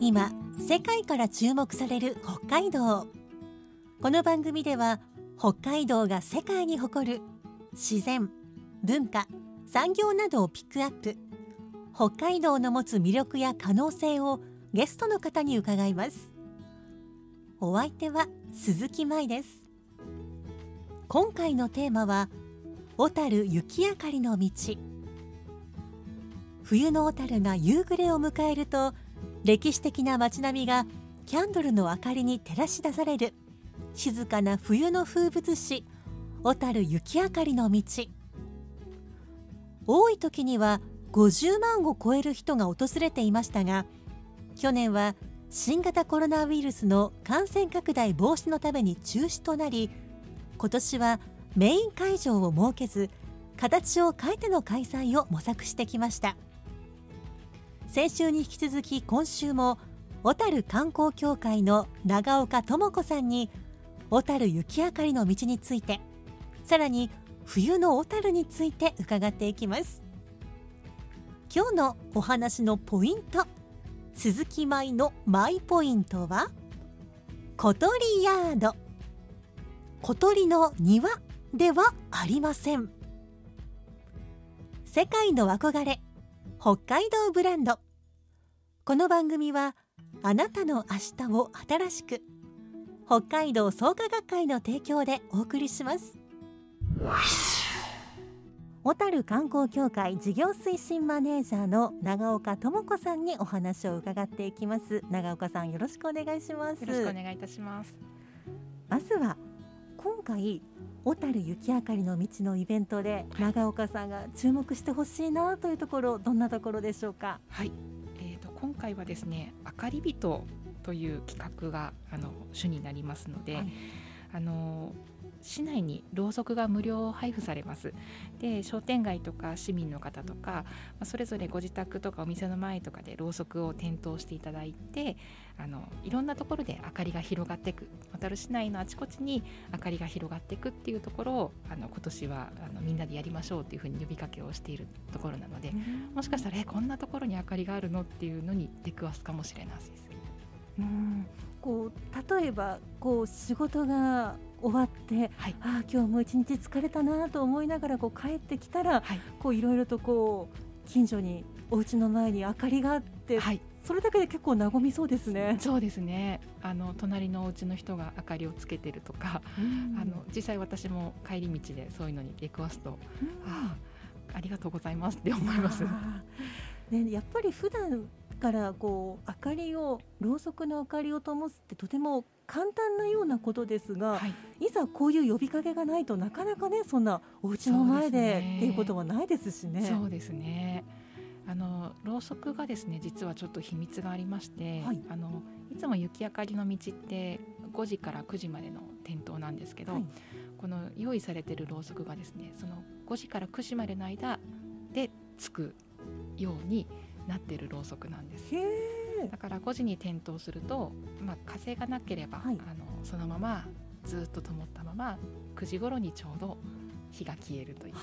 今世界から注目される北海道。この番組では北海道が世界に誇る自然文化産業などをピックアップ。北海道の持つ魅力や可能性をゲストの方に伺います。お相手は鈴木舞です。今回のテーマは小樽雪明かりの道。冬の小樽が夕暮れを迎えると歴史的な街並みがキャンドルの明かりに照らし出される。静かな冬の風物詩小樽雪明かりの道。多い時には50万を超える人が訪れていましたが去年は新型コロナウイルスの感染拡大防止のために中止となり今年はメイン会場を設けず形を変えての開催を模索してきました。先週に引き続き今週も小樽観光協会の長岡智子さんに小樽雪明かりの道についてさらに冬の小樽について伺っていきます。今日のお話のポイント鈴木舞のマイポイントは小鳥ヤード小鳥の庭ではありません。世界の憧れ北海道ブランド。この番組はあなたの明日を新しく北海道創価学会の提供でお送りします。小樽観光協会事業推進マネージャーの長岡智子さんにお話を伺っていきます。長岡さんよろしくお願いします。よろしくお願いいたします。まずは今回小樽雪明かりの道のイベントで長岡さんが注目してほしいなというところどんなところでしょうか？はい、えー、と今回はですね「あかりびと」という企画があの主になりますので、はい。あの市内にろうそくが無料配布されます。で商店街とか市民の方とか、まあ、それぞれご自宅とかお店の前とかでろうそくを点灯していただいてあのいろんなところで明かりが広がっていく小樽市内のあちこちに明かりが広がっていくっていうところをあの今年はあのみんなでやりましょうっていうふうに呼びかけをしているところなのでもしかしたらえこんなところに明かりがあるのっていうのに出くわすかもしれないです。うん。こう例えばこう仕事が終わってはい、ああ今日も一日疲れたなと思いながらこう帰ってきたらはい、こういろいろとこう近所にお家の前に明かりがあって、はい、それだけで結構和みそうですね。そうですね。あの隣のお家の人が明かりをつけてるとか、あの実際私も帰り道でそういうのに出くわすと、ああありがとうございますって思います。ね、やっぱり普段からこう明かりをろうそくの明かりを灯すってとても簡単なようなことですが、はい、いざこういう呼びかけがないとなかなかねそんなお家の前でっていうことはないですしね。そうですね。あのろうそくがですね実はちょっと秘密がありまして、はいあのいつも雪明かりの道って5時から9時までの点灯なんですけど、はいこの用意されてるろうそくがですねその5時から9時までの間でつくようになってるろうそくなんです。だから5時に点灯すると、まあ、風がなければ、はいあのそのままずっと灯ったまま9時頃にちょうど火が消えるというは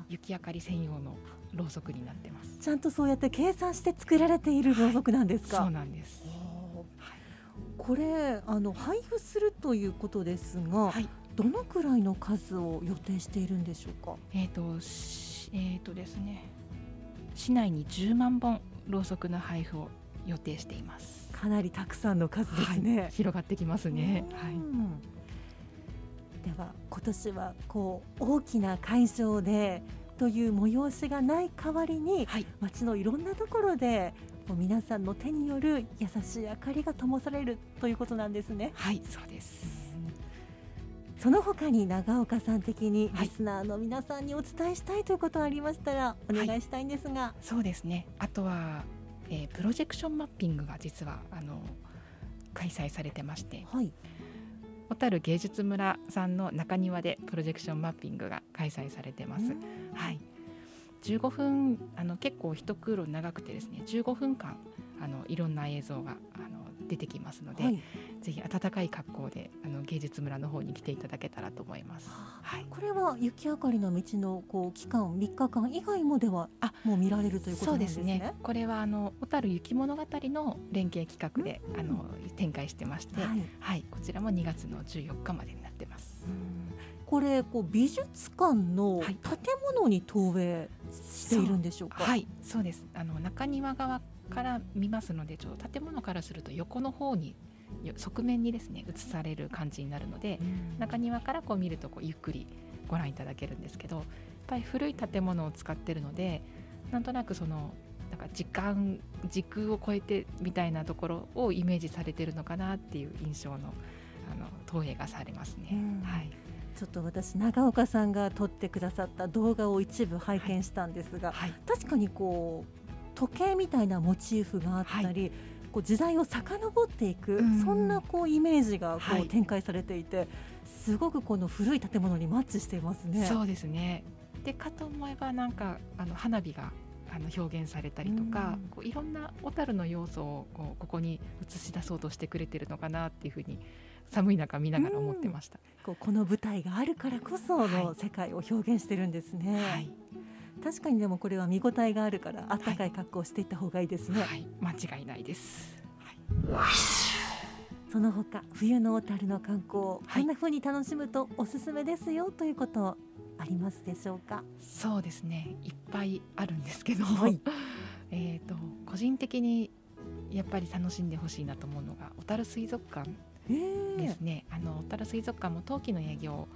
あ雪明かり専用のろうそくになってます。ちゃんとそうやって計算して作られているろうそくなんですか？そうなんです。ほうこれあの配布するということですが、はい。どのくらいの数を予定しているんでしょうか？えっ、としえっ、とですね市内に10万本ろうそくの配布を予定しています。かなりたくさんの数ですね。はい、広がってきますね。はい。うんでは今年はこう大きな会場でという催しがない代わりにはい。街のいろんなところで皆さんの手による優しい明かりが灯されるということなんですね。はい、そうです。その他に長岡さん的にはいリスナーの皆さんにお伝えしたいということありましたらお願いしたいんですが、そうですねあとは、えープロジェクションマッピングが実はあの開催されてまして。はい、小樽芸術村さんの中庭でプロジェクションマッピングが開催されてます。はい。15分あの結構一空路長くてですね15分間あのいろんな映像があの出てきますので、はい、ぜひ暖かい格好であの芸術村の方に来ていただけたらと思います。はい、これは雪明かりの道のこう期間3日間以外もではあもう見られるということそうんでなですすね。ね。これはあの小樽雪物語の連携企画で、あの展開してまして、はいはい、こちらも2月の14日までになってます。これこう美術館のはい建物に投影しているんでしょうか？はい、そうです。あの中庭側から見ますので、ちょっと建物からすると横の方によ側面にですね映される感じになるので、うん中庭からこう見るとこうゆっくりご覧いただけるんですけど、やっぱり古い建物を使ってるので、なんとなくそのなんか時間時空を超えてみたいなところをイメージされてるのかなっていう印象のあの投影がされますね。うんはい。ちょっと私長岡さんが撮ってくださった動画を一部拝見したんですが、はい。確かにこう時計みたいなモチーフがあったり、こう時代を遡っていく、うんそんなこうイメージがこう、はい展開されていてすごくこの古い建物にマッチしていますね。そうですね。でかと思えばなんかあの花火があの表現されたりとか、うんこういろんな小樽の要素をこうここに映し出そうとしてくれてるのかなっていうふうに寒い中見ながら思ってました。こうこの舞台があるからこそのはい世界を表現してるんですね。はい、確かにでもこれは見応えがあるからあったかい格好をしていった方がいいですね。はい、間違いないです。はい、その他冬の小樽の観光、はいこんな風に楽しむとおすすめですよということありますでしょうか？そうですね。いっぱいあるんですけど、はい。えっと個人的にやっぱり楽しんでほしいなと思うのが小樽水族館えー。ですね、あの小樽水族館も冬季の営業を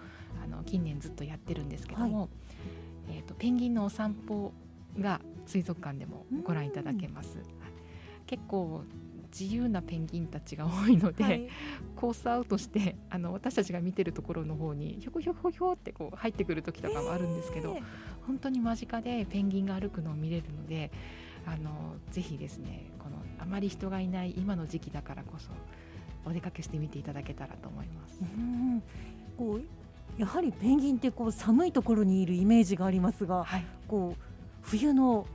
あの近年ずっとやってるんですけども、えー、とペンギンのお散歩が水族館でもご覧いただけます。はい。結構自由なペンギンたちが多いので、はい。コースアウトしてあの私たちが見てるところの方にひょこひょこひょってこう入ってくる時とかもあるんですけど、えー本当に間近でペンギンが歩くのを見れるのであのぜひですねこのあまり人がいない今の時期だからこそお出かけしてみていただけたらと思います。うん。こうやはりペンギンってこう寒いところにいるイメージがありますが、はい、こう冬の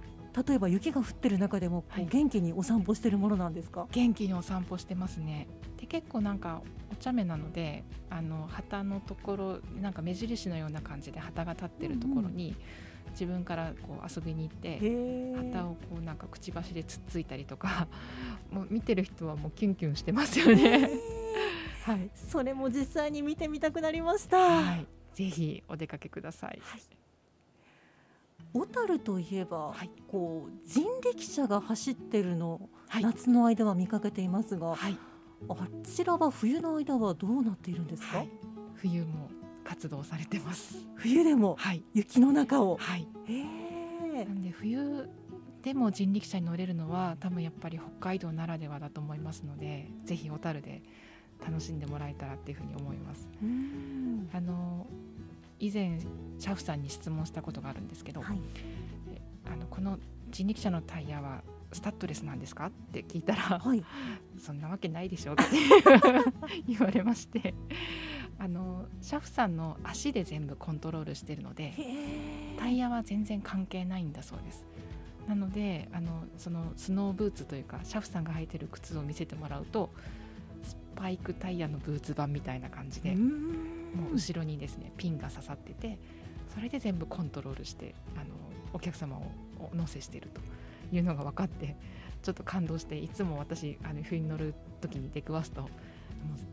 例えば雪が降ってる中でも元気にお散歩してるものなんですか？元気にお散歩してますね。で結構なんかお茶目なのであの旗のところなんか目印のような感じで旗が立ってるところに、自分からこう遊びに行って。へ旗をこうなんかくちばしでつっついたりとか もう見てる人はもうキュンキュンしてますよね。はい、それも実際に見てみたくなりました。はい、ぜひお出かけください。小樽といえば、はいこう人力車が走ってるの、はい、夏の間は見かけていますが、はい、あちらは冬の間はどうなっているんですか？はい、冬も活動されてます。冬でもはい、雪の中を。はい、へえなんで冬でも人力車に乗れるのは多分やっぱり北海道ならではだと思いますので、ぜひ小樽で楽しんでもらえたらっていうふうに思います。うんあの以前シャフさんに質問したことがあるんですけど、はい。あのこの人力車のタイヤはスタッドレスなんですかって聞いたら、はい。そんなわけないでしょうって言われましてあのシャフさんの足で全部コントロールしてるのでタイヤは全然関係ないんだそうですなのであのそのスノーブーツというかシャフさんが履いてる靴を見せてもらうとスパイクタイヤのブーツ版みたいな感じで、うんもう後ろにですねピンが刺さっててそれで全部コントロールしてあのお客様をお乗せしているというのが分かってちょっと感動していつも私あの冬に乗る時に出くわすと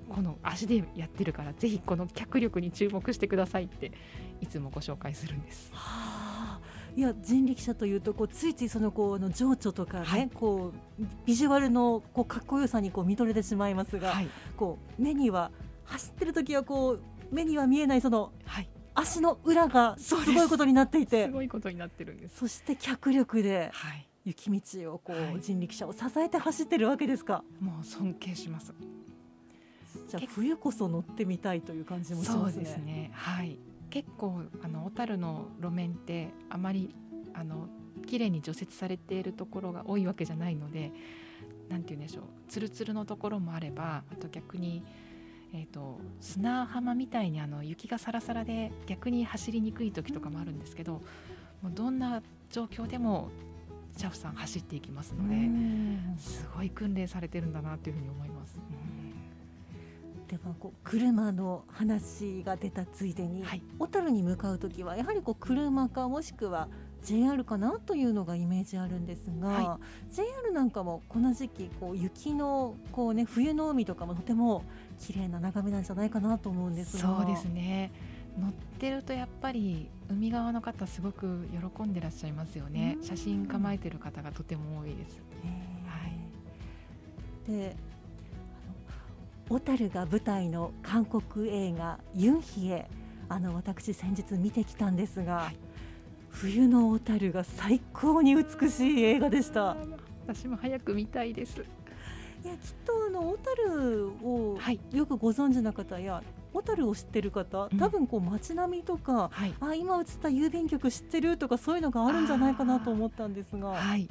この足でやってるからぜひこの脚力に注目してくださいっていつもご紹介するんです。はあ、いや人力車というとこうついついそのこうあの情緒とかね、はいこうビジュアルのこうかっこよさにこう見とれてしまいますが、はい、こう目には走ってる時はこう目には見えないそのはい、足の裏がすごいことになっていてすごいことになってるんです。そして脚力ではい、雪道をこう、はい人力車を支えて走ってるわけですか？もう尊敬します。じゃあ冬こそ乗ってみたいという感じもしますね。ですねはい結構あの小樽の路面ってあまりあの綺麗に除雪されているところが多いわけじゃないのでなんて言うんでしょうつるつるのところもあればあと逆に、えー、と砂浜みたいにあの雪がサラサラで逆に走りにくい時とかもあるんですけどもうどんな状況でもシャフさん走っていきますのでうんすごい訓練されてるんだなというふうに思います。ではこう車の話が出たついでに、はい。小樽に向かう時はやはりこう車かもしくは JR かなというのがイメージあるんですが、は JR なんかもこの時期こう雪のこうね冬の海とかもとても綺麗な眺めなんじゃないかなと思うんですが。そうですね。乗ってるとやっぱり海側の方すごく喜んでらっしゃいますよね。うん。写真構えてる方がとても多いです。はい、で小樽が舞台の韓国映画「ユンヒエ」あの私先日見てきたんですが、はい。冬の小樽が最高に美しい映画でした。私も早く見たいです。いやきっとあの小樽をはい。よくご存知な方や小樽を知ってる方うん。多分こう街並みとか、はい。あ今映った郵便局知ってるとかそういうのがあるんじゃないかなと思ったんですが。はい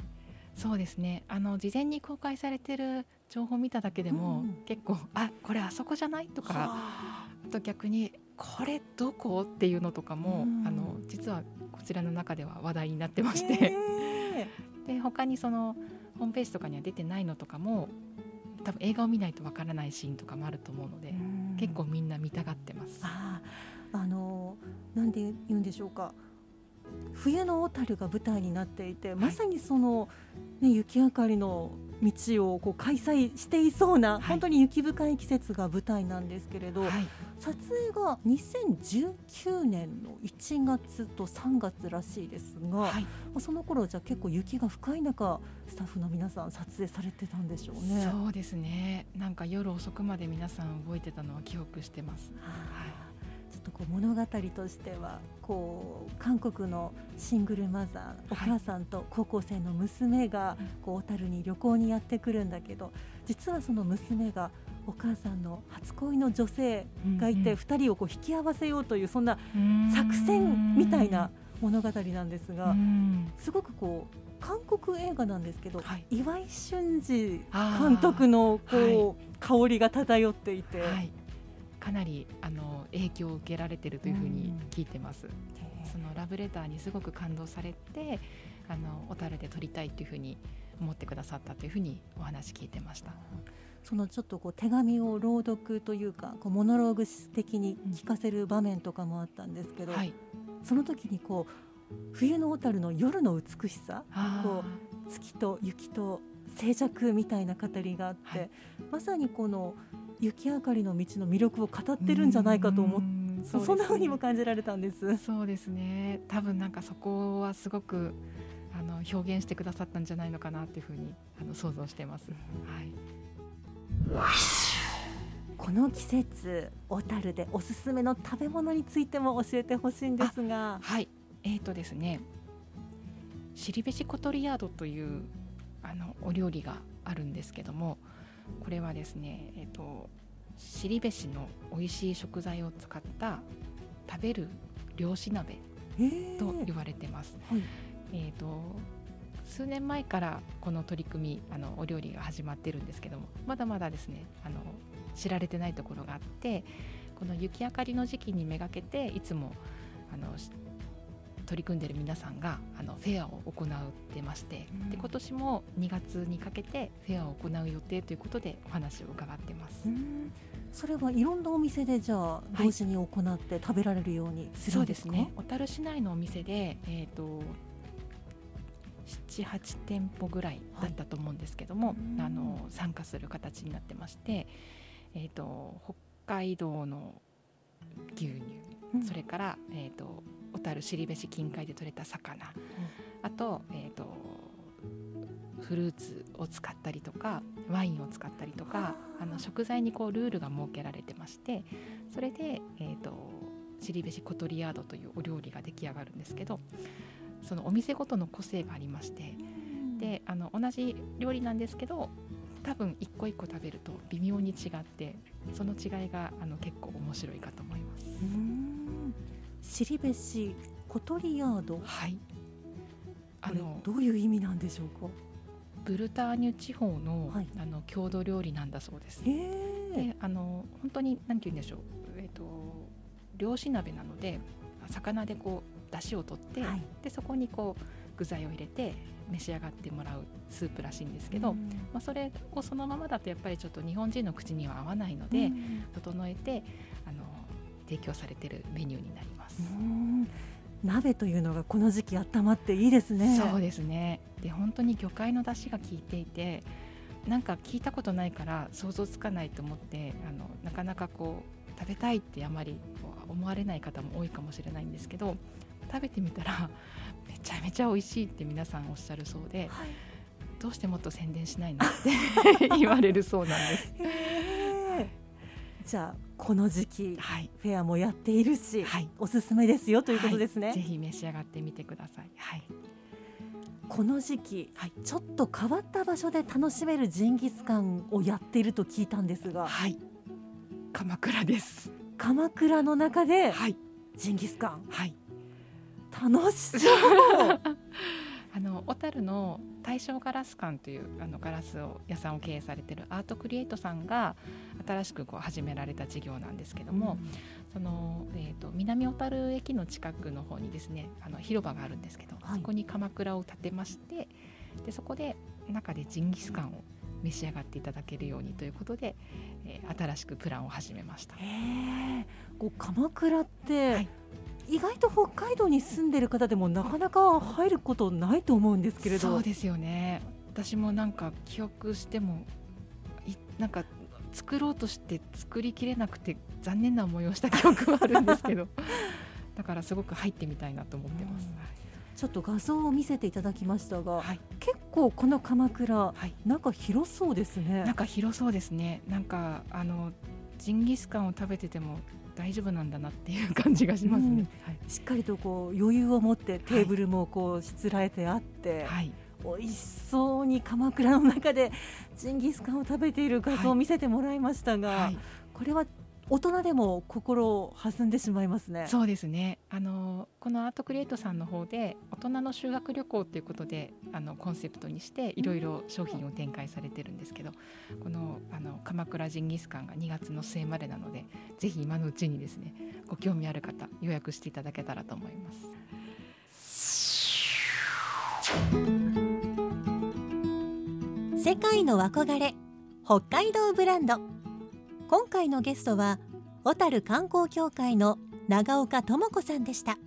そうですね。あの事前に公開されてる情報を見ただけでも、うん結構あこれあそこじゃない？とかはあ。と逆にこれどこ？っていうのとかも、うん。あの実はこちらの中では話題になってまあして、へで他にそのホームページとかには出てないのとかも多分映画を見ないとわからないシーンとかもあると思うので、ー結構みんな見たがってます。あー。あのなんで言うんでしょうか冬の小樽が舞台になっていて、まさにその、ね、雪明かりの道をこう開催していそうな、はい本当に雪深い季節が舞台なんですけれど、はい、撮影が2019年の1月と3月らしいですが、はい、まあその頃じゃあ結構雪が深い中スタッフの皆さん撮影されてたんでしょうね。そうですね。なんか夜遅くまで皆さん動いてたのは記憶してます。ちょっとこう物語としてはこう韓国のシングルマザーお母さんと高校生の娘がうん。こう小樽に旅行にやってくるんだけど実はその娘がお母さんの初恋の女性がいてうん2人をこう引き合わせようというそんなうん作戦みたいな物語なんですうがん。すごくこう韓国映画なんですけどはい。岩井俊二監督のこはう香りが漂っていて。はい、かなりあの影響を受けられてるというふうに聞いてます。そのラブレターにすごく感動されて、あの小樽で撮りたいというふうに思ってくださったというふうにお話聞いてました。そのちょっとこう手紙を朗読というかこうモノローグ的に聞かせる場面とかもあったんですけど、はい、その時にこう冬の小樽の夜の美しさこ月と雪と静寂みたいな語りがあって、はい。まさにこの雪明かりの道の魅力を語ってるんじゃないかと思ってうんそ, うね。んな風にも感じられたんです。そうですね。多分なんかそこはすごくあの表現してくださったんじゃないのかなっていうふうにあの想像してます。はい、この季節小樽でおすすめの食べ物についても教えてほしいんですが。はい、えーとですね。シリベシコトリヤードというあのお料理があるんですけどもこれはですねえっ、とシリベシの美味しい食材を使った食べる漁師鍋えーと言われてます。はいえー、と数年前からこの取り組みあのお料理が始まってるんですけどもまだまだですねあの知られてないところがあってこの雪明かりの時期にめがけていつもあのし取り組んでる皆さんがあのフェアを行ってまして、うん。で今年も2月にかけてフェアを行う予定ということでお話を伺ってます。うん。それはいろんなお店でじゃあい。同時に行って食べられるようにするんでか、そうんですね。小樽市内のお店で、えー、と78店舗ぐらいだったと思うんですけども、はいあの参加する形になってまして、えー、と北海道の牛乳、うん。それから、えー、と小樽後部市近海で採れた魚、あと,、えー、とフルーツを使ったりとかワインを使ったりとかあの食材にこうルールが設けられてましてそれで、えー、とチリベシコトリアードというお料理が出来上がるんですけどそのお店ごとの個性がありましてであの同じ料理なんですけど多分一個一個食べると微妙に違ってその違いがあの結構面白いかと思います。うん尻べし小鳥ヤード。はい。あのどういう意味なんでしょうか？ブルターニュ地方の,、はい。あの郷土料理なんだそうです。であの本当に何て言うんでしょう、えっと漁師鍋なので魚でこう出汁を取って、はい。でそこにこう具材を入れて召し上がってもらうスープらしいんですけど、うん。まあ、それをそのままだとやっぱりちょっと日本人の口には合わないので、うん。整えてあの提供されてるメニューになります。うん。鍋というのがこの時期温まっていいですね。そうですね。で本当に魚介の出汁が効いていてなんか聞いたことないから想像つかないと思ってあのなかなかこう食べたいってあまり思われない方も多いかもしれないんですけど食べてみたら めちゃめちゃ美味しいって皆さんおっしゃるそうではい。どうしてもっと宣伝しないのって 言われるそうなんです。じゃあこの時期はい、フェアもやっているし、はい。おすすめですよということですね、ぜひ召し上がってみてください。はい、この時期、はい。ちょっと変わった場所で楽しめるジンギスカンをやっていると聞いたんですがはい、鎌倉です。鎌倉の中ではい、ジンギスカン。はい。楽しそう あの小樽の大正ガラス館というあのガラスを屋さんを経営されているアートクリエイトさんが新しくこう始められた事業なんですけども、その、えー、と南小樽駅の近くの方にですねあの広場があるんですけど、はい。そこに鎌倉を建てましてでそこで中でジンギスカンを召し上がっていただけるようにということで、えー新しくプランを始めました。こう鎌倉って、はい意外と北海道に住んでる方でもなかなか入ることないと思うんですけれど。そうですよね。私もなんか記憶してもいなんか作ろうとして作りきれなくて残念な思いをした記憶はあるんですけど。だからすごく入ってみたいなと思ってます。ちょっと画像を見せていただきましたが、はい、結構この鎌倉はい、中広そうですね。なんか広そうですね。なんかあのジンギスカンを食べてても大丈夫なんだなっていう感じがしますね。はい。しっかりとこう余裕を持ってテーブルもこうしつらえてあって、はい、美味しそうに鎌倉の中でジンギスカンを食べている画像を見せてもらいましたが、はい、これは大人でも心を弾んでしまいますね。そうですね。あのこのアートクリエイトさんの方で大人の修学旅行ということであのコンセプトにしていろいろ商品を展開されてるんですけど、このあの鎌倉ジンギスカンが2月の末までなので、ぜひ今のうちにですねご興味ある方予約していただけたらと思います。世界の憧れ北海道ブランド今回のゲストは小樽観光協会の長岡智子さんでした。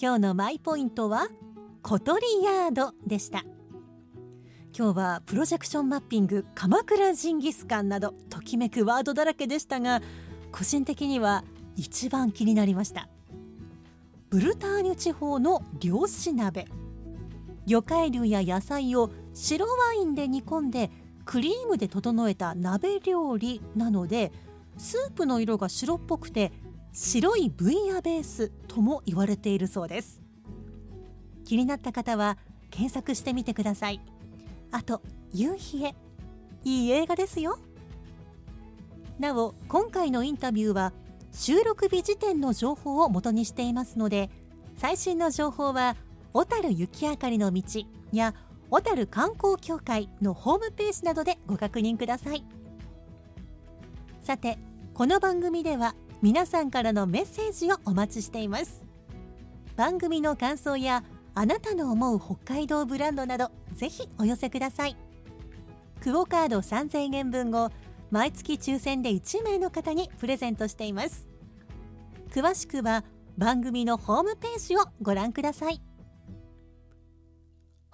今日のマイポイントは小鳥ヤードでした。今日はプロジェクションマッピング鎌倉ジンギスカンなどときめくワードだらけでしたが個人的には一番気になりました。ブルターニュ地方の漁師鍋。魚介類や野菜を白ワインで煮込んでクリームで整えた鍋料理なのでスープの色が白っぽくて白いブイヤベースとも言われているそうです。気になった方は検索してみてください。あと夕日へ。いい映画ですよ。なお今回のインタビューは収録日時点の情報を元にしていますので最新の情報は小樽雪あかりの道や小樽観光協会のホームページなどでご確認ください。さてこの番組では皆さんからのメッセージをお待ちしています。番組の感想やあなたの思う北海道ブランドなどぜひお寄せください。クオカード3000円分を毎月抽選で1名の方にプレゼントしています。詳しくは番組のホームページをご覧ください。